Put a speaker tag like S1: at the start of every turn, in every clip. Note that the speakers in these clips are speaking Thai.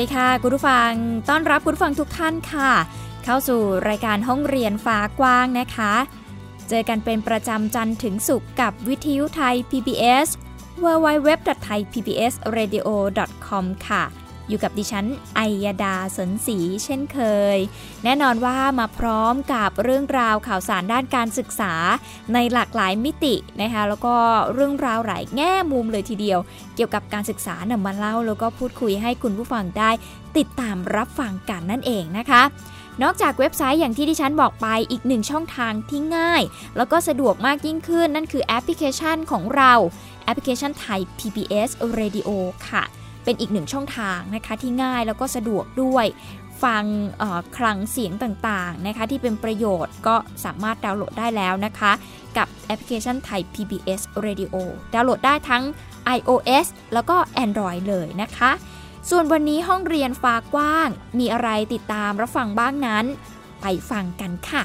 S1: ดีค่ะ คุณผู้ฟัง ต้อนรับคุณผู้ฟังทุกท่านค่ะ เข้าสู่รายการห้องเรียนฟ้ากว้างนะคะ เจอกันเป็นประจำจันทร์ถึงศุกร์กับวิทยุไทย PBS www.thaipbsradio.com ค่ะ อยู่กับดิฉันไอยดาสนศรีเช่นเคย แน่นอนว่ามาพร้อมกับเรื่องราวข่าวสารด้านการศึกษา ในหลากหลายมิตินะคะแล้วก็เรื่องราวหลายแง่มุมเลยทีเดียว เกี่ยวกับการศึกษานำมาเล่า แล้วก็พูดคุยให้คุณผู้ฟังได้ ติดตามรับฟังกันนั่นเองนะคะนอกจากเว็บไซต์อย่างที่ดิฉันบอกไปอีกหนึ่งช่องทางที่ง่าย แล้วก็สะดวกมากยิ่งขึ้นนั่นคือแอปพลิเคชันของเราแอปพลิเคชันไทย PBS Radio ค่ะ เป็นอีกหนึ่งช่องทางนะคะที่ง่ายแล้วก็สะดวกด้วยฟังคลังเสียงต่างๆนะคะที่เป็นประโยชน์ก็สามารถดาวน์โหลดได้แล้วนะคะ กับแอปพลิเคชันไทย PBS Radio ดาวน์โหลดได้ทั้ง iOS แล้วก็ Android เลยนะคะ ส่วนวันนี้ห้องเรียนฟ้ากว้าง มีอะไรติดตามรับฟังบ้างนั้น ไปฟังกันค่ะ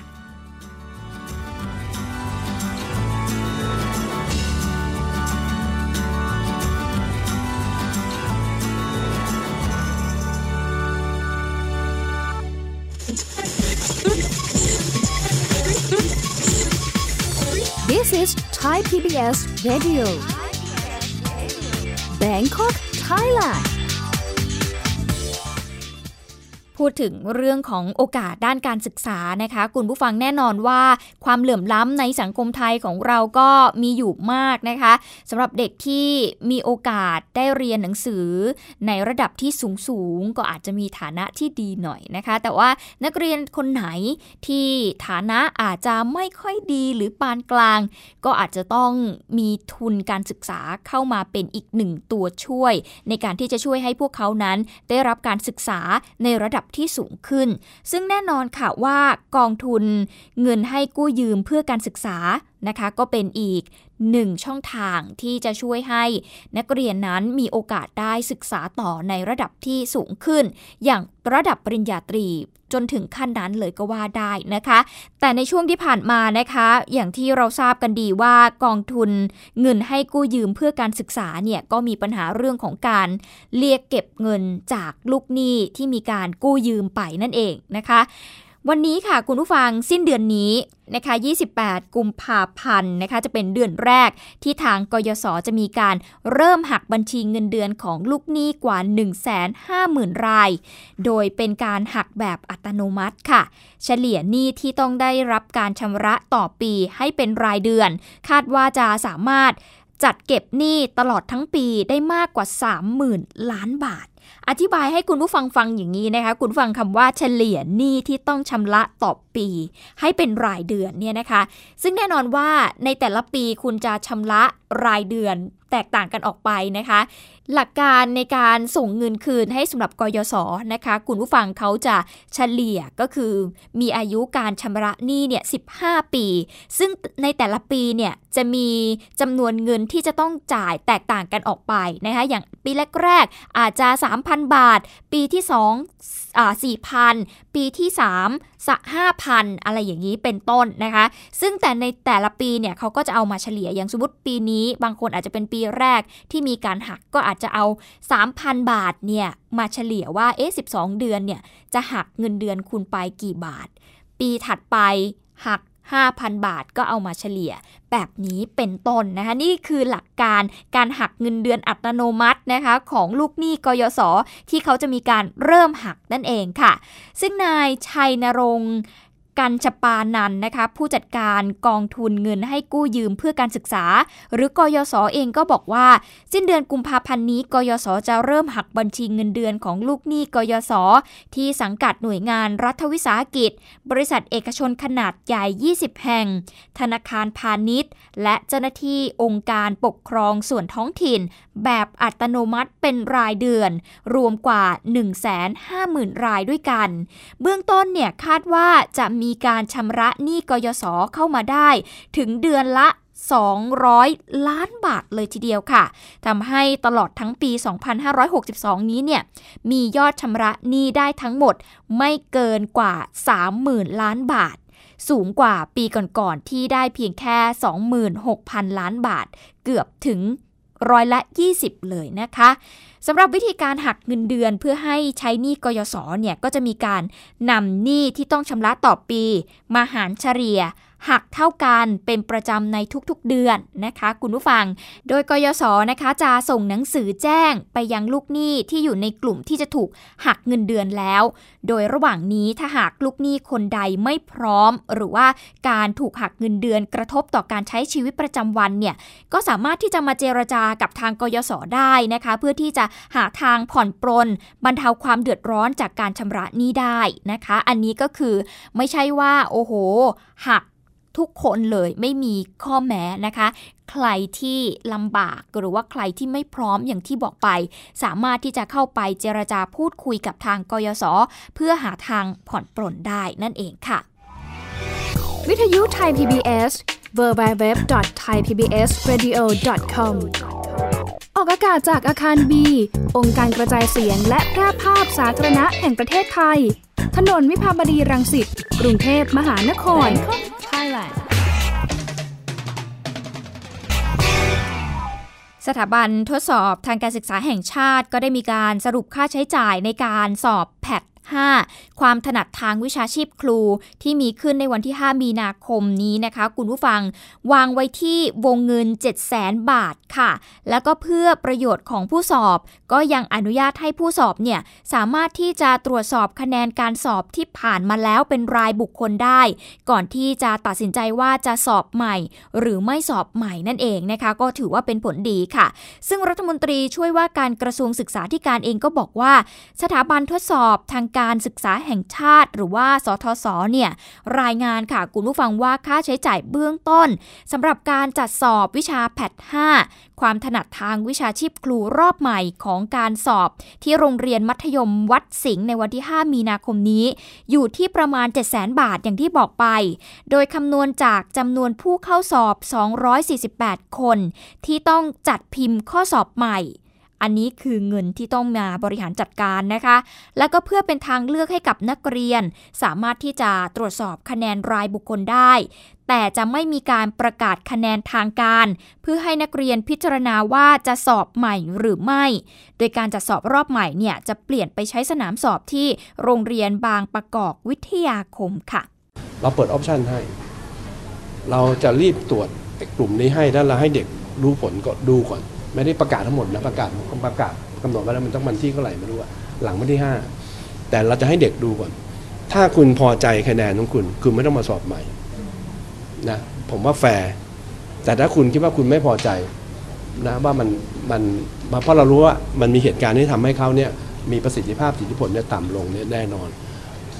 S2: Thai PBS Radio. Bangkok Thailand
S1: พูดถึงเรื่องของโอกาสด้านการศึกษานะคะ คุณผู้ฟังแน่นอนว่า ความเหลื่อมล้ำในสังคมไทยของเราก็มีอยู่มากนะคะสำหรับเด็กที่มีโอกาสได้เรียนหนังสือ ในระดับที่สูงสูงก็อาจจะมีฐานะที่ดีหน่อยนะคะ แต่ว่านักเรียนคนไหนที่ฐานะอาจจะไม่ค่อยดีหรือปานกลาง ก็อาจจะต้องมีทุนการศึกษาเข้ามาเป็นอีกหนึ่งตัวช่วย ในการที่จะช่วยให้พวกเขานั้นได้รับการศึกษาในระดับที่สูงขึ้น ซึ่งแน่นอนค่ะว่ากองทุนเงินให้กู้ยืมเพื่อการศึกษา นะคะ ก็เป็นอีกหนึ่งช่องทางที่จะช่วยให้นักเรียนนั้นมีโอกาสได้ศึกษาต่อในระดับที่สูงขึ้น อย่างระดับปริญญาตรีจนถึงขั้นนั้นเลยก็ว่าได้นะคะ แต่ในช่วงที่ผ่านมานะคะ อย่างที่เราทราบกันดีว่ากองทุนเงินให้กู้ยืมเพื่อการศึกษาเนี่ยก็มีปัญหาเรื่องของการเรียกเก็บเงินจากลูกหนี้ที่มีการกู้ยืมไปนั่นเองนะคะ วันนี้ค่ะคุณผู้ฟังสิ้นเดือนนี้นะคะ 28 กุมภาพันธ์นะคะ จะเป็นเดือนแรกที่ทางกยศจะมีการเริ่มหักบัญชีเงินเดือนของลูกหนี้กว่า 150,000 ราย โดยเป็นการหักแบบอัตโนมัติค่ะ เฉลี่ยหนี้ที่ต้องได้รับการชำระต่อปีให้เป็นรายเดือน คาดว่าจะสามารถจัดเก็บหนี้ตลอดทั้งปีได้มากกว่า 30,000 ล้านบาท อธิบายให้คุณผู้ฟังฟังอย่างนี้นะคะ คุณฟังคำว่าเฉลี่ยหนี้ที่ต้องชำระต่อปี ให้เป็นรายเดือนเนี่ยนะคะ ซึ่งแน่นอนว่าในแต่ละปีคุณจะชำระรายเดือนแตกต่างกันออกไปนะคะ หลักการในการส่งเงินคืนให้สำหรับกยศนะคะคุณผู้ฟังเขาจะเฉลี่ยก็คือ มีอายุการชำระหนี้เนี่ย15 ปี ซึ่งในแต่ละปีเนี่ยจะมีจำนวนเงินที่จะต้องจ่ายแตกต่างกันออกไปนะคะอย่างปีแรกๆอาจจะ 3,000 บาท ปีที่2อ่า4,000 ปีที่ 3 สัก 5,000 อะไรอย่างนี้เป็นต้นนะคะ ซึ่งแต่ในแต่ละปีเนี่ยเขาก็จะเอามาเฉลี่ยอย่างสมมติปีนี้บางคนอาจจะเป็นปีแรกที่มีการหักก็อาจจะเอา 3,000 บาทเนี่ยมาเฉลี่ยว่าเอ๊ะ12 เดือนเนี่ยจะหักเงินเดือนคุณไปกี่บาท ปีถัดไปหัก 5,000 บาทก็เอามาเฉลี่ยแบบนี้เป็นต้นนะคะ นี่คือหลักการการหักเงินเดือนอัตโนมัตินะคะ ของลูกหนี้กยศที่เขาจะมีการเริ่มหักนั่นเองค่ะ ซึ่งนายชัยนรง กันชปานันนะคะ ผู้จัดการกองทุนเงินให้กู้ยืมเพื่อการศึกษา หรือกยศเองก็บอกว่า สิ้นเดือนกุมภาพันธ์นี้กยศจะเริ่มหักบัญชีเงินเดือนของลูกหนี้กยศที่สังกัดหน่วยงานรัฐวิสาหกิจ บริษัทเอกชนขนาดใหญ่ 20 แห่ง ธนาคารพาณิชย์ และเจ้าหน้าที่องค์การปกครองส่วนท้องถิ่น แบบอัตโนมัติเป็นรายเดือน รวมกว่า 150,000 รายด้วยกัน เบื้องต้นเนี่ยคาดว่าจะมีการชำระหนี้กยศเข้ามาได้ ถึงเดือนละ 200 ล้านบาทเลยทีเดียวค่ะทำให้ตลอดทั้งปี 2562 นี้เนี่ยมียอดชำระหนี้ได้ทั้งหมดไม่เกินกว่า 30,000 ล้านบาทสูงกว่าปีก่อนๆที่ได้เพียงแค่ 26,000 ล้านบาท เกือบถึง ร้อยละ 20 เลยนะคะสำหรับวิธีการหักเงินเดือนเพื่อให้ใช้หนี้กยศเนี่ยก็จะมีการนำหนี้ที่ต้องชำระต่อปี มาหารเฉลี่ย หักเท่ากันเป็นประจำในทุกๆเดือนนะคะคุณผู้ฟัง โดยกยศนะคะจะส่งหนังสือแจ้งไปยังลูกหนี้ที่อยู่ในกลุ่มที่จะถูกหักเงินเดือนแล้ว โดยระหว่างนี้ถ้าหากลูกหนี้คนใดไม่พร้อม หรือว่าการถูกหักเงินเดือนกระทบต่อการใช้ชีวิตประจำวันเนี่ยก็สามารถที่จะมาเจรจากับทางกยศได้นะคะ เพื่อที่จะหาทางผ่อนปรนบรรเทาความเดือดร้อนจากการชำระหนี้ได้นะคะ อันนี้ก็คือไม่ใช่ว่าโอ้โหหัก ทุกคนเลยไม่มีข้อแม้นะคะ ใครที่ลำบากหรือว่าใครที่ไม่พร้อมอย่างที่บอกไป สามารถที่จะเข้าไปเจรจาพูดคุยกับทางกยศเพื่อหาทางผ่อนปรนได้นั่นเองค่ะ
S2: วิทยุไทย PBS www.thaipbsradio.com ออกอากาศจากอาคารบี องค์การกระจายเสียงและแพร่ภาพสาธารณะแห่งประเทศไทย ถนนวิภาวดีรังสิต กรุงเทพมหานคร Thailand
S1: สถาบันทดสอบทางการศึกษาแห่งชาติก็ได้มีการสรุปค่าใช้จ่ายในการสอบแพท 5. ความถนัดทางวิชาชีพครูที่มีขึ้นในวันที่ 5 มีนาคมนี้นะคะ คุณผู้ฟังวางไว้ที่วงเงิน 7 0 0 0 0 0 บาทค่ะ แล้วก็เพื่อประโยชน์ของผู้สอบ ก็ยังอนุญาตให้ผู้สอบเนี่ยสามารถที่จะตรวจสอบคะแนนการสอบที่ผ่านมาแล้วเป็นรายบุคคลได้ ก่อนที่จะตัดสินใจว่าจะสอบใหม่ หรือไม่สอบใหม่นั่นเองนะคะ ก็ถือว่าเป็นผลดีค่ะ ซึ่งรัฐมนตรีช่วยว่าการกระทรวงศึกษาธิการเองก็บอกว่า สถาบันทดสอบทางการศึกษาแห่งชาติ หรือว่าสทศเนี่ยรายงานค่ะคุณผู้ฟังว่าค่าใช้จ่ายเบื้องต้นสำหรับการจัดสอบวิชาแพท5ความถนัดทางวิชาชีพครูรอบใหม่ของการสอบ ที่โรงเรียนมัธยมวัดสิงห์ในวันที่ 5 มีนาคมนี้ อยู่ที่ประมาณ 7 0 0 0 0 0 บาทอย่างที่บอกไป โดยคำนวณจากจำนวนผู้เข้าสอบ 248 คน ที่ต้องจัดพิมพ์ข้อสอบใหม่ อันนี้คือเงินที่ต้องมาบริหารจัดการนะคะ แล้วก็เพื่อเป็นทางเลือกให้กับนักเรียน สามารถที่จะตรวจสอบคะแนนรายบุคคลได้ แต่จะไม่มีการประกาศคะแนนทางการ เพื่อให้นักเรียนพิจารณาว่าจะสอบใหม่หรือไม่ โดยการจัดสอบรอบใหม่เนี่ยจะเปลี่ยนไปใช้สนามสอบที่โรงเรียนบางประกอบวิทยาคมค่ะ
S3: เราเปิดออปชันให้ เราจะรีบตรวจกลุ่มนี้ให้แล้วเราให้เด็กรู้ผลก็ดูก่อน ไม่ได้ประกาศทั้งหมดนะประกาศประกาศกำหนดไว้แล้วมันต้องวันที่เท่าไหร่ไม่รู้อะหลังวันที่ห้าแต่เราจะให้เด็กดูก่อน ถ้าคุณพอใจคะแนนของคุณคุณไม่ต้องมาสอบใหม่นะผมว่าแฟร์แต่ถ้าคุณคิดว่าคุณไม่พอใจนะว่ามันมันเพราะเรารู้ว่ามันมีเหตุการณ์ที่ทำให้เขาเนี่ยมีประสิทธิภาพสิทธิผลเนี่ยต่ำลงเนี่ยแน่นอน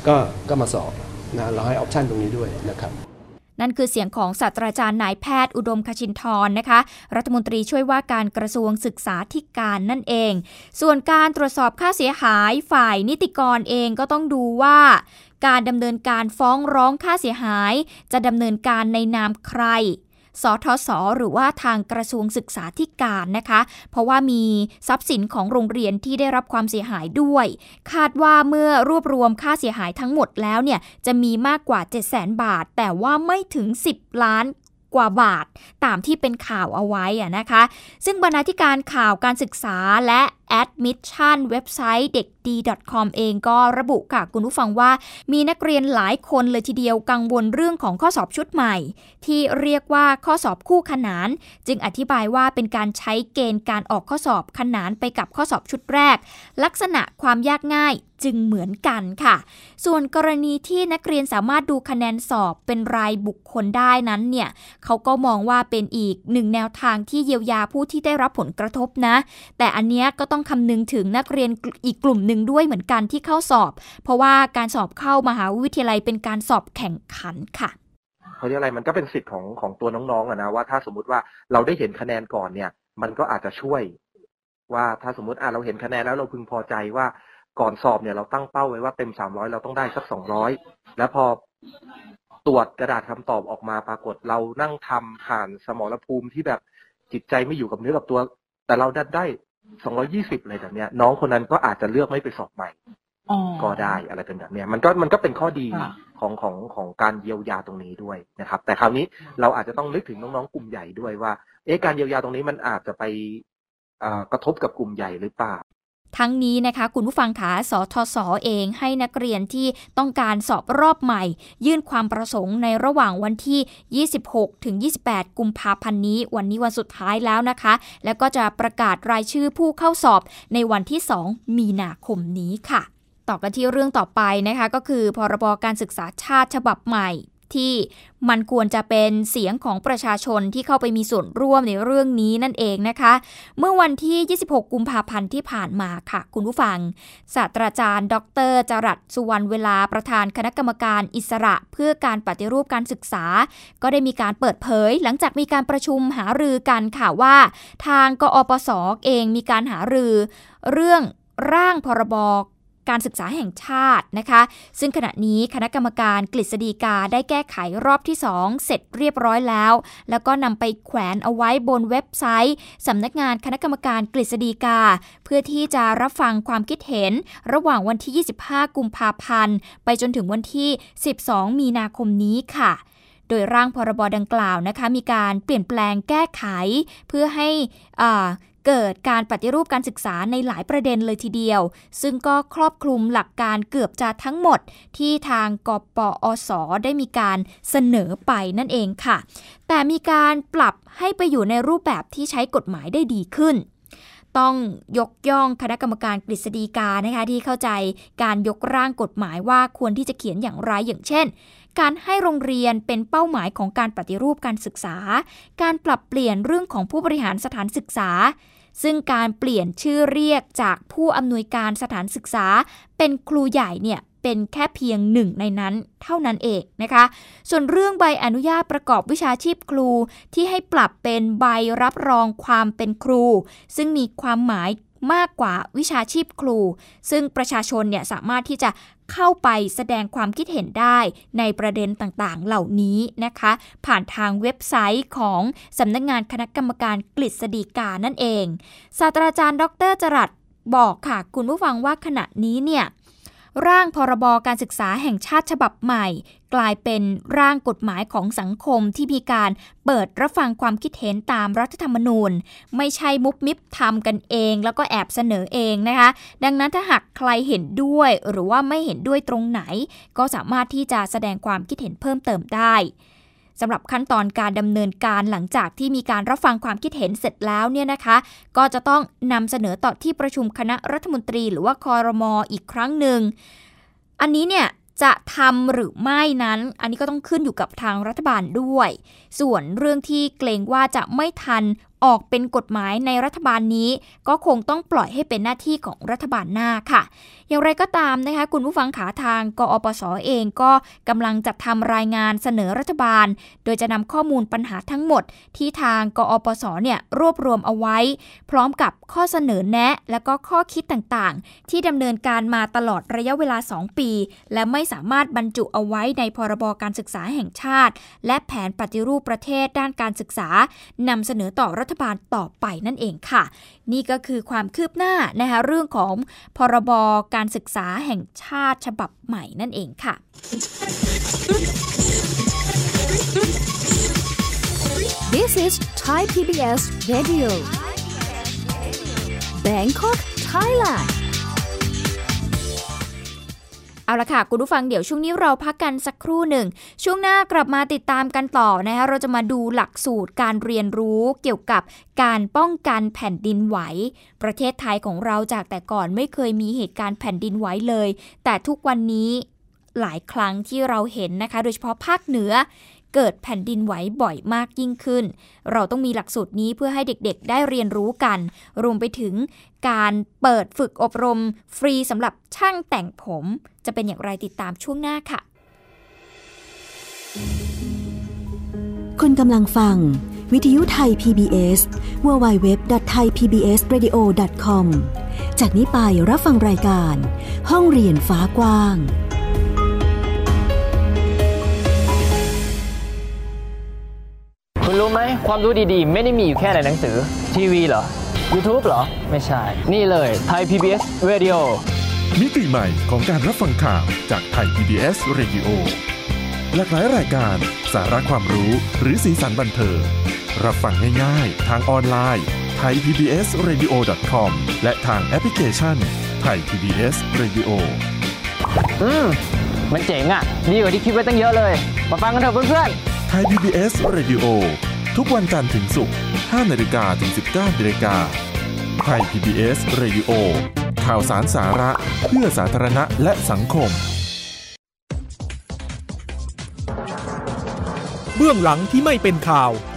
S3: ก็ก็มาสอบนะเราให้ออปชันตรงนี้ด้วยนะครับ
S1: นั่นคือเสียงของศาสตราจารย์นายแพทย์อุดมคชินทร์นะคะ รัฐมนตรีช่วยว่าการกระทรวงศึกษาธิการนั่นเอง ส่วนการตรวจสอบค่าเสียหายฝ่ายนิติกรเองก็ต้องดูว่าการดำเนินการฟ้องร้องค่าเสียหาย จะดำเนินการในนามใคร สทศหรือว่าทางกระทรวงศึกษาธิการนะคะ เพราะว่ามีทรัพย์สินของโรงเรียนที่ได้รับความเสียหายด้วย คาดว่าเมื่อรวบรวมค่าเสียหายทั้งหมดแล้วเนี่ยจะมีมากกว่า 7 0 0 0 0 0 บาท แต่ว่าไม่ถึง 10 ล้านกว่าบาทตามที่เป็นข่าวเอาไว้ะนะคะ ซึ่งบรรณาธิการข่าวการศึกษาและ Admission เว็บไซต์เด็กดี .com เองก็ระบุค่ะคุณผู้ฟังว่า มีนักเรียนหลายคนเลยทีเดียวกังวลเรื่องของข้อสอบชุดใหม่ ที่เรียกว่าข้อสอบคู่ขนาน จึงอธิบายว่าเป็นการใช้เกณฑ์การออกข้อสอบขนานไปกับข้อสอบชุดแรก ลักษณะความยากง่ายจึงเหมือนกันค่ะ ส่วนกรณีที่นักเรียนสามารถดูคะแนนสอบเป็นรายบุคคลได้นั้นเนี่ยเขาก็มองว่าเป็นอีกหนึ่งแนวทางที่เยียวยาผู้ที่ได้รับผลกระทบนะ แต่อันเนี้ยก็ต้องต้องคำนึงถึงนักเรียนอีกกลุ่มหนึ่งด้วยเหมือนกันที่เข้าสอบ เพราะว่าการสอบเข้ามหาวิทยาลัยเป็นการสอบแข่งขันค่ะ
S4: เขาเรียกอะไรมันก็เป็นสิทธิ์ของของตัวน้องๆอะนะว่าถ้าสมมุติว่าเราได้เห็นคะแนนก่อนเนี่ย มันก็อาจจะช่วย ว่าถ้าสมมติอะเราเห็นคะแนนแล้วเราพึงพอใจว่าก่อนสอบเนี่ยเราตั้งเป้าไว้ว่าเต็มสามร้อยเราต้องได้สักสองร้อยแล้วพอตรวจกระดาษคำตอบออกมาปรากฏเรานั่งทำผ่านสมรภูมิที่แบบจิตใจไม่อยู่กับเนื้อกับตัว แต่เราได้ได้ สองร้อยี่สิบอะไรแบบเนี้ย น้องคนนั้นก็อาจจะเลือกไม่ไปสอบใหม่ก็ได้อะไรเป็นแบบเนี้ยมันก็มันก็เป็นข้อดีของของของการเยียวยาตรงนี้ด้วยนะครับ แต่คราวนี้เราอาจจะต้องนึกถึงน้องๆกลุ่มใหญ่ด้วยว่า เอ๊ะการเยียวยาตรงนี้มันอาจจะไปกระทบกับกลุ่มใหญ่หรือเปล่า
S1: ทั้งนี้นะคะคุณผู้ฟังขาสทศเองให้นักเรียนที่ต้องการสอบรอบใหม่ ยื่นความประสงค์ในระหว่างวันที่ 26 ถึง 28 กุมภาพันธ์นี้ วันนี้วันสุดท้ายแล้วนะคะ แล้วก็จะประกาศรายชื่อผู้เข้าสอบในวันที่ 2 มีนาคมนี้ค่ะ ต่อกันที่เรื่องต่อไปนะคะ ก็คือพรบการศึกษาชาติฉบับใหม่ ที่มันควรจะเป็นเสียงของประชาชนที่เข้าไปมีส่วนร่วมในเรื่องนี้นั่นเองนะคะ เมื่อวันที่ 26 กุมภาพันธ์ที่ผ่านมาค่ะ คุณผู้ฟัง ศาสตราจารย์ ดร จรัสสุวรรณเวลาประธานคณะกรรมการอิสระ เพื่อการปฏิรูปการศึกษา ก็ได้มีการเปิดเผย หลังจากมีการประชุมหารือกันค่ะว่า ทางกอปศอเองมีการหารือ เรื่องร่างพรบ การศึกษาแห่งชาตินะคะ ซึ่งขณะนี้คณะกรรมการกฤษฎีกาได้แก้ไขรอบที่ 2 เสร็จเรียบร้อยแล้ว แล้วก็นำไปแขวนเอาไว้บนเว็บไซต์สำนักงานคณะกรรมการกฤษฎีกา เพื่อที่จะรับฟังความคิดเห็น ระหว่างวันที่ 25 กุมภาพันธ์ ไปจนถึงวันที่ 12 มีนาคมนี้ค่ะโดยร่างพรบดังกล่าวนะคะมีการเปลี่ยนแปลงแก้ไข เพื่อให้ เกิดการปฏิรูปการศึกษาในหลายประเด็นเลยทีเดียว ซึ่งก็ครอบคลุมหลักการเกือบจะทั้งหมด ที่ทางกปอสได้มีการเสนอไปนั่นเองค่ะ แต่มีการปรับให้ไปอยู่ในรูปแบบที่ใช้กฎหมายได้ดีขึ้นต้องยกย่องคณะกรรมการกฤษฎีกานะคะที่เข้าใจการยกร่างกฎหมายว่าควรที่จะเขียนอย่างไรอย่างเช่น การให้โรงเรียนเป็นเป้าหมายของการปฏิรูปการศึกษา การปรับเปลี่ยนเรื่องของผู้บริหารสถานศึกษา ซึ่งการเปลี่ยนชื่อเรียกจากผู้อำนวยการสถานศึกษา เป็นครูใหญ่เนี่ยเป็นแค่เพียงหนึ่งในนั้นเท่านั้นเองนะคะ ส่วนเรื่องใบอนุญาตประกอบวิชาชีพครูที่ให้ปรับเป็นใบรับรองความเป็นครู ซึ่งมีความหมายมากกว่าวิชาชีพครู ซึ่งประชาชนเนี่ยสามารถที่จะ เข้าไปแสดงความคิดเห็นได้ในประเด็นต่างๆ เหล่านี้นะคะ ผ่านทางเว็บไซต์ของสำนักงงานคณะกรรมการกฤษฎีกานั่นเอง ศาสตราจารย์ ดรจรัสบอกค่ะ คุณผู้ฟังว่าขณะนี้เนี่ย ร่างพรบการศึกษาแห่งชาติฉบับใหม่ กลายเป็นร่างกฎหมายของสังคมที่มีการเปิดรับฟังความคิดเห็นตามรัฐธรรมนูญ ไม่ใช่มุบมิบทำกันเอง แล้วก็แอบเสนอเองนะคะ ดังนั้นถ้าหากใครเห็นด้วยหรือว่าไม่เห็นด้วยตรงไหน ก็สามารถที่จะแสดงความคิดเห็นเพิ่มเติมได้ สำหรับขั้นตอนการดำเนินการหลังจากที่มีการรับฟังความคิดเห็นเสร็จแล้วเนี่ยนะคะ ก็จะต้องนำเสนอต่อที่ประชุมคณะรัฐมนตรี หรือว่าคอรมออีกครั้งหนึ่ง อันนี้เนี่ยจะทำหรือไม่นั้น อันนี้ก็ต้องขึ้นอยู่กับทางรัฐบาลด้วย ส่วนเรื่องที่เกรงว่าจะไม่ทัน ออกเป็นกฎหมายในรัฐบาลนี้ ก็คงต้องปล่อยให้เป็นหน้าที่ของรัฐบาลหน้าค่ะ อย่างไรก็ตามนะคะคุณผู้ฟังขาทางกอปสอเองก็กำลังจัดทำรายงานเสนอรัฐบาล โดยจะนำข้อมูลปัญหาทั้งหมด ที่ทางกอปสเนี่ยรวบรวมเอาไว้ พร้อมกับข้อเสนอแนะ และก็ข้อคิดต่างๆ ที่ดำเนินการมาตลอดระยะเวลา 2 ปี และไม่สามารถบรรจุเอาไว้ในพรบการศึกษาแห่งชาติ และแผนปฏิรูปประเทศด้านการศึกษานำเสนอต่อรัฐบาลต่อไปนั่นเองค่ะ นี่ก็คือความคืบหน้านะคะเรื่องของพรบการศึกษาแห่งชาติฉบับใหม่นั่นเองค่ะ
S5: This is Thai PBS Radio Bangkok
S2: Thailand
S1: เอาละค่ะ คุณผู้ฟังเดี๋ยวช่วงนี้เราพักกันสักครู่หนึ่ง ช่วงหน้ากลับมาติดตามกันต่อนะคะเราจะมาดูหลักสูตรการเรียนรู้เกี่ยวกับการป้องกันแผ่นดินไหว ประเทศไทยของเราจากแต่ก่อนไม่เคยมีเหตุการณ์แผ่นดินไหวเลย แต่ทุกวันนี้หลายครั้งที่เราเห็นนะคะ โดยเฉพาะภาคเหนือ เกิดแผ่นดินไหวบ่อยมากยิ่งขึ้น เราต้องมีหลักสูตรนี้เพื่อให้เด็กๆ ได้เรียนรู้กัน รวมไปถึงการเปิดฝึกอบรมฟรีสำหรับช่างแต่งผม จะเป็นอย่างไรติดตามช่วงหน้าค่ะ
S5: คุณกำลังฟัง วิทยุไทย PBS www.thaipbsradio.com จากนี้ไปรับฟังรายการ ห้องเรียนฟ้ากว้าง
S6: ไหมความรู้ดีๆ ไม่ได้มีอยู่แค่ในหนังสือ ทีวีเหรอ YouTube เหรอ ไม่ใช่ นี่เลยไทย PBS Radio
S7: มิติใหม่ของการรับฟังข่าวจากไทย PBS Radio หลากหลายรายการสาระความรู้หรือสีสันบันเทิงรับฟังง่ายๆ ทางออนไลน์ไทย PBS Radio com และทางแอปพลิเคชันไทย PBS Radio
S6: อืม มันเจ๋งอะ่ะ ดีกว่าที่คิดไว้ตั้งเยอะเลย มาฟังกันเถอะเพื่อน
S7: ไทย PBS Radio ทุกวันจันทร์ถึงศุกร์5นาฬิกาถึง 19นาฬิกาไทย PBS Radio ข่าวสารสาระเพื่อสาธารณะและสังคม
S8: เบื้องหลังที่ไม่เป็นข่าว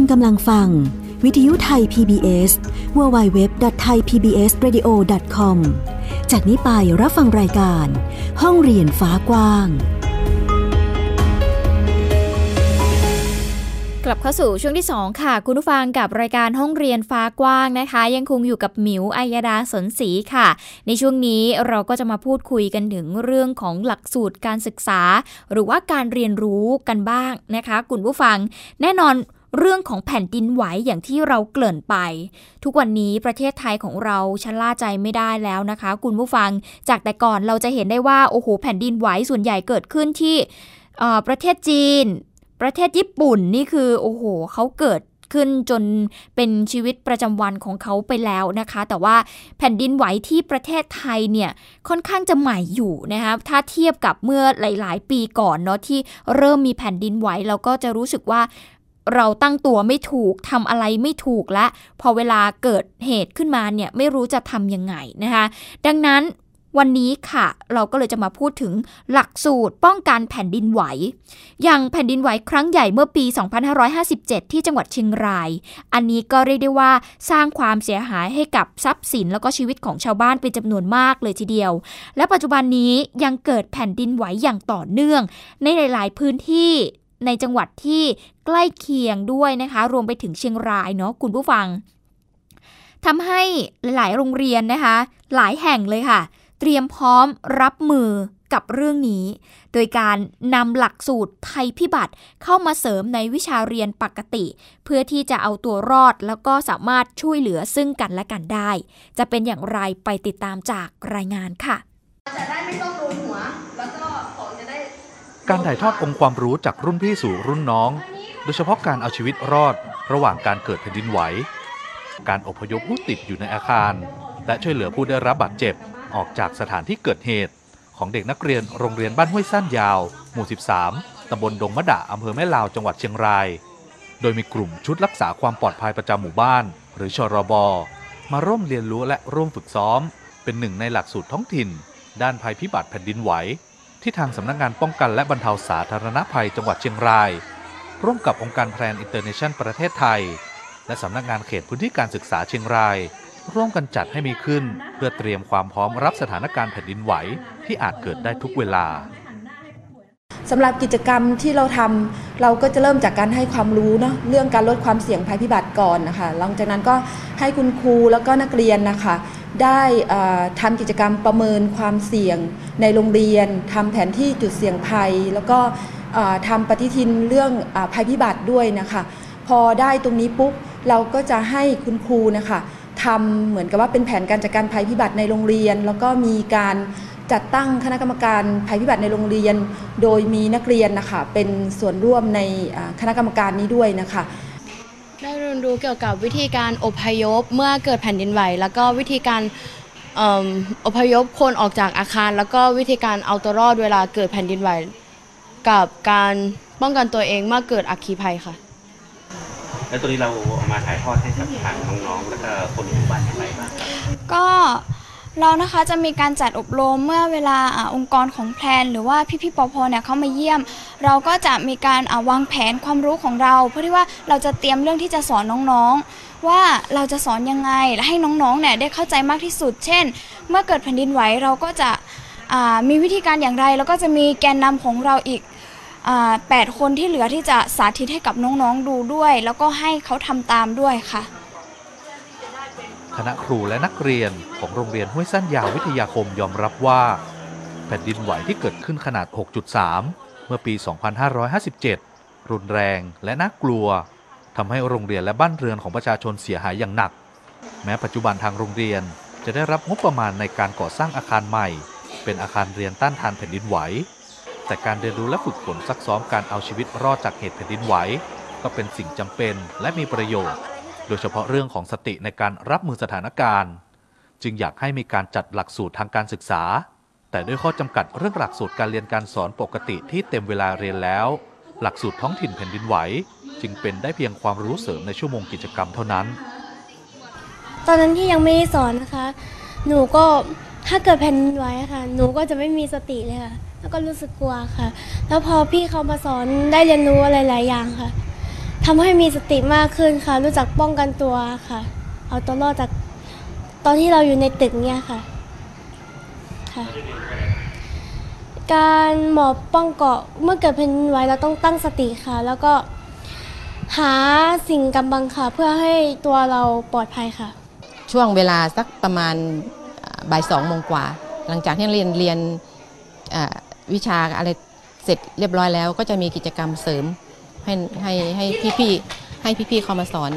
S5: คุณกำลังฟัง วิทยุไทย PBS www.thaipbsradio.com จากนี้ไปรับฟังรายการ ห้องเรียนฟ้ากว้าง
S1: กลับเข้าสู่ช่วงที่ 2 ค่ะ คุณผู้ฟังกับรายการห้องเรียนฟ้ากว้างนะคะ ยังคงอยู่กับหมิวอัยดาสนศรีค่ะ ในช่วงนี้เราก็จะมาพูดคุยกันถึงเรื่องของหลักสูตรการศึกษา หรือว่าการเรียนรู้กันบ้างนะคะ คุณผู้ฟังแน่นอน เรื่องของแผ่นดินไหวอย่างที่เราเกริ่นไป ทุกวันนี้ประเทศไทยของเราชะล่าใจไม่ได้แล้วนะคะ คุณผู้ฟังจากแต่ก่อนเราจะเห็นได้ว่าโอ้โหแผ่นดินไหวส่วนใหญ่เกิดขึ้นที่ประเทศจีน ประเทศญี่ปุ่นนี่คือโอ้โหเขาเกิดขึ้นจนเป็นชีวิตประจำวันของเขาไปแล้วนะคะ แต่ว่าแผ่นดินไหวที่ประเทศไทยเนี่ยค่อนข้างจะใหม่อยู่นะคะถ้าเทียบกับเมื่อหลาย ๆ ปีก่อนเนาะที่เริ่มมีแผ่นดินไหวเราก็จะรู้สึกว่า เราตั้งตัวไม่ถูกทำอะไรไม่ถูกและ พอเวลาเกิดเหตุขึ้นมาเนี่ยไม่รู้จะทำยังไงนะคะ ดังนั้นวันนี้ค่ะ เราก็เลยจะมาพูดถึงหลักสูตรป้องกันแผ่นดินไหว อย่างแผ่นดินไหวครั้งใหญ่เมื่อปี 2557 ที่จังหวัดเชียงราย อันนี้ก็เรียกได้ว่าสร้างความเสียหายให้กับทรัพย์สินแล้วก็ชีวิตของชาวบ้านเป็นจำนวนมากเลยทีเดียว และปัจจุบันนี้ยังเกิดแผ่นดินไหวอย่างต่อเนื่อง ในหลาย ๆ พื้นที่ ในจังหวัดที่ใกล้เคียงด้วยนะคะ รวมไปถึงเชียงรายเนาะคุณผู้ฟังทำให้หลายโรงเรียนนะคะ หลายแห่งเลยค่ะ เตรียมพร้อมรับมือกับเรื่องนี้โดดยการนำหลักสูตรภัยพิบัติเข้ามาเสริมในวิชาเรียนปกติ เพื่อที่จะเอาตัวรอดแล้วก็สามารถช่วยเหลือซึ่งกันและกันได้ จะเป็นอย่างไรไปติดตามจากรายงานค่ะ
S9: จะได้ไม่ต้องโดนหัว แล้วก็ของจะได้
S10: การถ่ายทอดองค์ความรู้จากรุ่นพี่สู่รุ่นน้อง โดยเฉพาะการเอาชีวิตรอด ระหว่างการเกิดแผ่นดินไหว การอพยพผู้ติดอยู่ในอาคาร และช่วยเหลือผู้ได้รับบาดเจ็บออกจากสถานที่เกิดเหตุ ของเด็กนักเรียนโรงเรียนบ้านห้วยสั้นยาว หมู่ 13 ตำบลดงมะดะอำเภอแม่ลาวจังหวัดเชียงราย โดยมีกลุ่มชุดรักษาความปลอดภัยประจำหมู่บ้าน หรือชรบ มาร่วมเรียนรู้และร่วมฝึกซ้อม เป็นหนึ่งในหลักสูตรท้องถิ่น ด้านภัยพิบัติแผ่นดินไหว ที่ทางสำนักงานป้องกันและบรรเทาสาธารณภัยจังหวัดเชียงราย ร่วมกับองค์การแพลนอินเตอร์เนชั่นแนลประเทศไทย และสำนักงานเขตพื้นที่การศึกษาเชียงราย ร่วมกันจัดให้มีขึ้น เพื่อเตรียมความพร้อมรับสถานการณ์แผ่นดินไหวที่อาจเกิดได้ทุกเวลา
S11: สำหรับกิจกรรมที่เราทำเราก็จะเริ่มจากการให้ความรู้เนาะเรื่องการลดความเสี่ยงภัยพิบัติก่อนนะคะหลังจากนั้นก็ให้คุณครูแล้วก็นักเรียนนะคะ ได้ทำกิจกรรมประเมินความเสี่ยงในโรงเรียนทำแผนที่จุดเสี่ยงภัย แล้วก็ทำปฏิทินเรื่องอภัยพิบัติด้วยนะคะ พอได้ตรงนี้ปุ๊บเราก็จะให้คุณครูนะคะทำเหมือนกับว่าเป็นแผนการจัดการภัยพิบัติในโรงเรียน แล้วก็มีการจัดตั้งคณะกรรมการภัยพิบัติในโรงเรียน โดยมีนักเรียนนะคะเป็นส่วนร่วมในคณะกรรมการนี้ด้วยนะคะ
S12: เรียนรู้เกี่ยวกับวิธีการอพยพเมื่อเกิดแผ่นดินไหว แล้วก็วิธีการอพยพคนออกจากอาคาร แล้วก็วิธีการเอาตัวรอดเวลาเกิดแผ่นดินไหว กับการป้องกันตัวเองเมื่อเกิดอัคคีภัยค่ะ
S13: แล้วตัวนี้เราเอามาถ่ายทอดให้กับทางน้องๆแล้วก็คนในหมู่บ้านอย่างไรบ้างครับ
S14: ก็ เรานะคะจะมีการจัดอบรมเมื่อเวลาอองค์กรของแพลน หรือว่าพี่ๆปพเนี่ยเขามาเยี่ยม เราก็จะมีการวางแผนความรู้ของเรา เพื่อที่ว่าเราจะเตรียมเรื่องที่จะสอนน้องๆ ว่าเราจะสอนยังไงและให้น้องๆเนี่ยได้เข้าใจมากที่สุด เช่น เมื่อเกิดแผ่นดินไหวเราก็จะมีวิธีการอย่างไร แล้วก็จะมีแกนนำของเราอีกแปดคนที่เหลือที่จะสาธิตให้กับน้องๆดูด้วย แล้วก็ให้เขาทำตามด้วยค่ะ
S10: คณะครูและนักเรียนของโรงเรียนห้วยสั้นยาววิทยาคมยอมรับว่า แผ่นดินไหวที่เกิดขึ้นขนาด 6.3 เมื่อปี 2557 รุนแรงและน่ากลัวทำให้โรงเรียนและบ้านเรือนของประชาชนเสียหายอย่างหนัก แม้ปัจจุบันทางโรงเรียนจะได้รับงบประมาณในการก่อสร้างอาคารใหม่ เป็นอาคารเรียนต้านทานแผ่นดินไหว แต่การเรียนรู้และฝึกฝนซักซ้อมการเอาชีวิตรอดจากเหตุแผ่นดินไหว ก็เป็นสิ่งจำเป็นและมีประโยชน์ โดยเฉพาะเรื่องของสติในการรับมือสถานการณ์ จึงอยากให้มีการจัดหลักสูตรทางการศึกษา แต่ด้วยข้อจำกัดเรื่องหลักสูตรการเรียนการสอนปกติที่เต็มเวลาเรียนแล้ว หลักสูตรท้องถิ่นแผ่นดินไหว จึงเป็นได้เพียงความรู้เสริมในชั่วโมงกิจกรรมเท่านั้น
S15: ตอนนั้นที่ยังไม่ได้สอนนะคะ หนูก็ถ้าเกิดแผ่นดินไหวค่ะ หนูก็จะไม่มีสติเลยค่ะ แล้วก็รู้สึกกลัวค่ะ แล้วพอพี่เขามาสอนได้เรียนรู้อะไรหลายอย่างค่ะ ทำให้มีสติมากขึ้นค่ะ รู้จักป้องกันตัวค่ะ เอาตัวรอดจากตอนที่เราอยู่ในตึกเนี่ยค่ะค่ะ การหมอบป้องเกาะเมื่อเกิดแผ่นดินไหวเราต้องตั้งสติค่ะ แล้วก็หาสิ่งกำบังค่ะ เพื่อให้ตัวเราปลอดภัยค่ะ
S16: ช่วงเวลาสักประมาณบ่ายสองโมงกว่า หลังจากที่เรียนเรียนวิชาอะไรเสร็จเรียบร้อยแล้ว ก็จะมีกิจกรรมเสริม ให้ให้ให้พี่ๆให้พี่ๆเขามาสอน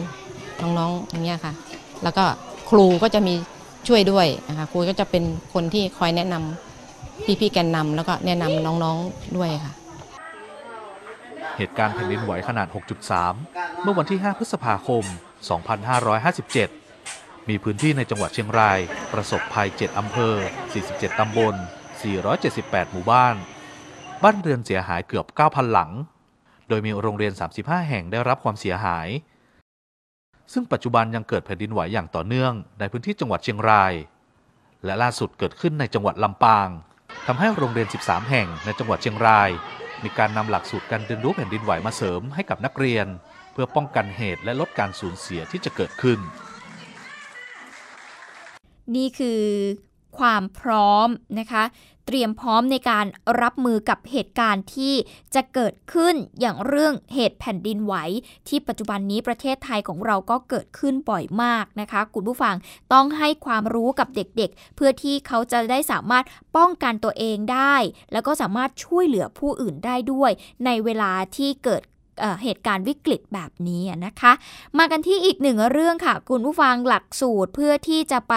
S16: น้องๆอย่างเงี้ยค่ะ แล้วก็ครูก็จะมีช่วยด้วยนะคะครูก็จะเป็นคนที่คอยแนะนำพี่ๆแกนนำแล้วก็แนะนำน้องๆด้วยค่ะ
S10: เหตุการณ์แผ่นดินไหวขนาด 6.3 เมื่อวันที่ 5 พฤษภาคม 2557 มีพื้นที่ในจังหวัดเชียงราย ประสบภัย 7 อำเภอ 47 ตำบล 478 หมู่บ้าน บ้านเรือนเสียหายเกือบ 9,000 หลัง โดยมีโรงเรียน 35 แห่งได้รับความเสียหาย ซึ่งปัจจุบันยังเกิดแผ่นดินไหวอย่างต่อเนื่องในพื้นที่จังหวัดเชียงราย และล่าสุดเกิดขึ้นในจังหวัดลำปางทำให้โรงเรียน 13 แห่งในจังหวัดเชียงราย มีการนำหลักสูตรการเรียนรู้แผ่นดินไหวมาเสริมให้กับนักเรียน เพื่อป้องกันเหตุและลดการสูญเสียที่จะเกิดขึ้น
S1: นี่คือ ความพร้อมนะคะ เตรียมพร้อมในการรับมือกับเหตุการณ์ที่จะเกิดขึ้นอย่างเรื่องเหตุแผ่นดินไหว ที่ปัจจุบันนี้ประเทศไทยของเราก็เกิดขึ้นบ่อยมากนะคะ คุณผู้ฟังต้องให้ความรู้กับเด็กๆเพื่อที่เขาจะได้สามารถป้องกันตัวเองได้ แล้วก็สามารถช่วยเหลือผู้อื่นได้ด้วย ในเวลาที่เกิด เหตุการณ์วิกฤตแบบนี้นะคะ มากันที่อีกหนึ่งเรื่องค่ะ คุณผู้ฟังหลักสูตรเพื่อที่จะไป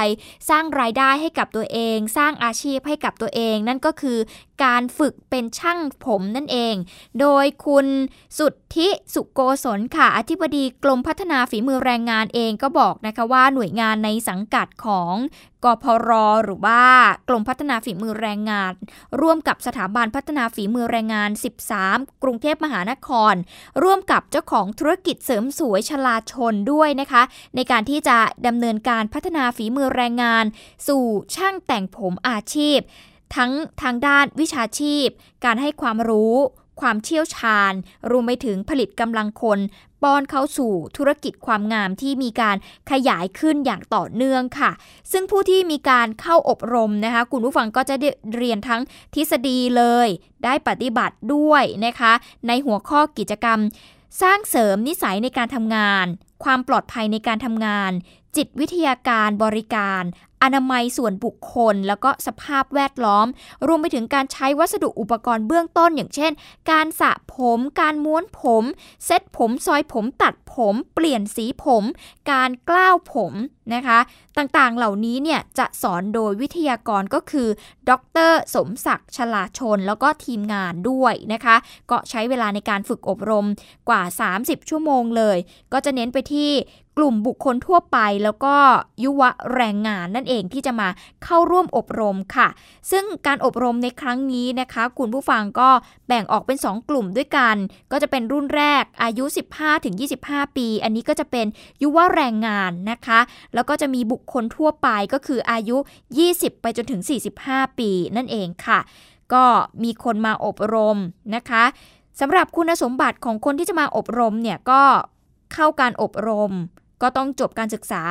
S1: สร้างรายได้ให้กับตัวเอง สร้างอาชีพให้กับตัวเอง นั่นก็คือการฝึกเป็นช่างผมนั่นเอง โดยคุณสุทธิสุโกศลค่ะ อธิบดีกรมพัฒนาฝีมือแรงงานเองก็บอกนะคะว่าหน่วยงานในสังกัดของ กพรหรือว่ากรมพัฒนาฝีมือแรงงาน ร่วมกับสถาบันพัฒนาฝีมือแรงงาน 13 กรุงเทพมหานคร ร่วมกับเจ้าของธุรกิจเสริมสวยชลาชนด้วยนะคะ ในการที่จะดำเนินการพัฒนาฝีมือแรงงาน สู่ช่างแต่งผมอาชีพ ทั้งทางด้านวิชาชีพ การให้ความรู้ความเชี่ยวชาญ รวมไปถึงผลิตกำลังคน ป้อนเข้าสู่ธุรกิจความงามที่มีการขยายขึ้นอย่างต่อเนื่องค่ะ ซึ่งผู้ที่มีการเข้าอบรมนะคะคุณผู้ฟังก็จะได้เรียนทั้งทฤษฎีเลย ได้ปฏิบัติด้วยนะคะ ในหัวข้อกิจกรรม สร้างเสริมนิสัยในการทำงาน ความปลอดภัยในการทำงานจิตวิทยาการบริการ อนามัยส่วนบุคคล แล้วก็สภาพแวดล้อม รวมไปถึงการใช้วัสดุอุปกรณ์เบื้องต้น อย่างเช่น การสระผม การม้วนผม เซ็ตผม ซอยผม ตัดผม เปลี่ยนสีผม การกล้าวผมนะคะ ต่างๆเหล่านี้เนี่ยจะสอนโดยวิทยากรก็คือ ดร สมศักดิ์ชลาชน แล้วก็ทีมงานด้วยนะคะ ก็ใช้เวลาในการฝึกอบรมกว่า 30 ชั่วโมงเลย ก็จะเน้นไปที่ กลุ่มบุคคลทั่วไป แล้วก็ยุวะแรงงานนั่นเองที่จะมาเข้าร่วมอบรมค่ะ ซึ่งการอบรมในครั้งนี้นะคะ คุณผู้ฟังก็แบ่งออกเป็น 2 กลุ่มด้วยกัน ก็จะเป็นรุ่นแรกอายุ 15-25 ปี อันนี้ก็จะเป็นยุวะแรงงานนะคะ แล้วก็จะมีบุคคลทั่วไปก็คืออายุ 20 ไปจนถึง 45 ปีนั่นเองค่ะ ก็มีคนมาอบรมนะคะสำหรับคุณสมบัติของคนที่จะมาอบรมเนี่ยก็เข้าการอบรม ก็ต้องจบการศึกษา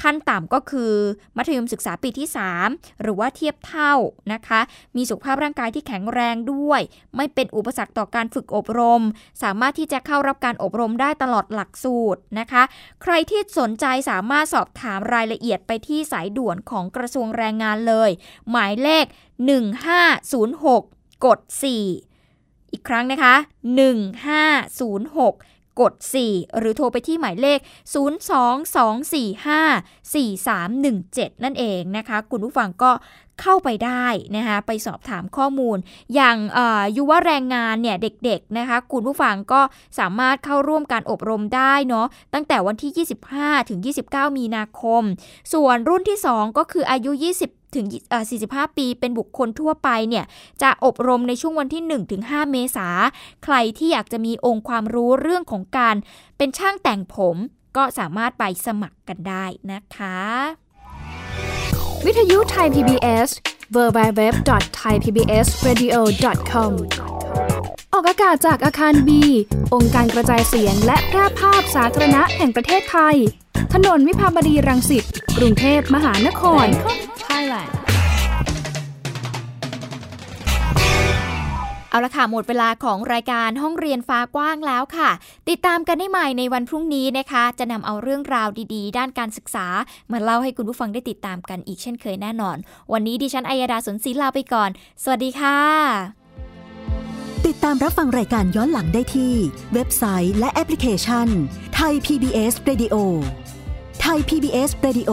S1: ขั้นต่ำก็คือ มัธยมศึกษาปีที่ 3 หรือว่าเทียบเท่านะคะ มีสุขภาพร่างกายที่แข็งแรงด้วย ไม่เป็นอุปสรรคต่อการฝึกอบรม สามารถที่จะเข้ารับการอบรมได้ตลอดหลักสูตรนะคะ ใครที่สนใจสามารถสอบถามรายละเอียดไปที่สายด่วนของกระทรวงแรงงานเลย หมายเลข 1506 กด 4 อีกครั้งนะคะ 1506 กด 4 หรือโทรไปที่หมายเลข 022454317 นั่นเองนะคะ คุณผู้ฟังก็เข้าไปได้นะคะไปสอบถามข้อมูล อย่างยุวแรงงานเนี่ยเด็กๆนะคะคุณผู้ฟังก็สามารถเข้าร่วมการอบรมได้เนาะตั้งแต่วันที่ 25 ถึง 29 มีนาคม ส่วนรุ่นที่ 2 ก็คืออายุ 20 ถึง 45 ปีเป็นบุคคลทั่วไปเนี่ยจะอบรมในช่วงวันที่1ถึง5เมษา ใครที่อยากจะมีองค์ความรู้เรื่องของการเป็นช่างแต่งผมก็สามารถไปสมัครกันได้นะคะ
S17: วิทยุไทย PBS www.thaipbsradio.com ออกอากาศจากอาคารบี องค์การกระจายเสียงและแพร่ภาพสาธารณะแห่งประเทศไทย ถนนวิภาวดีรังสิต กรุงเทพมหานคร Thailand
S1: เอาละค่ะ หมดเวลาของรายการห้องเรียนฟ้ากว้างแล้วค่ะ ติดตามกันได้ใหม่ในวันพรุ่งนี้นะคะ จะนำเอาเรื่องราวดีๆ ด้านการศึกษา มาเล่าให้คุณผู้ฟังได้ติดตามกันอีกเช่นเคยแน่นอน วันนี้ดิฉันอัยดาสนศรีลาไปก่อน สวัสดีค่ะ
S5: ติดตามรับฟังรายการย้อนหลังได้ที่ เว็บไซต์และแอปพลิเคชันไทย PBS Radio ไทย PBS Radio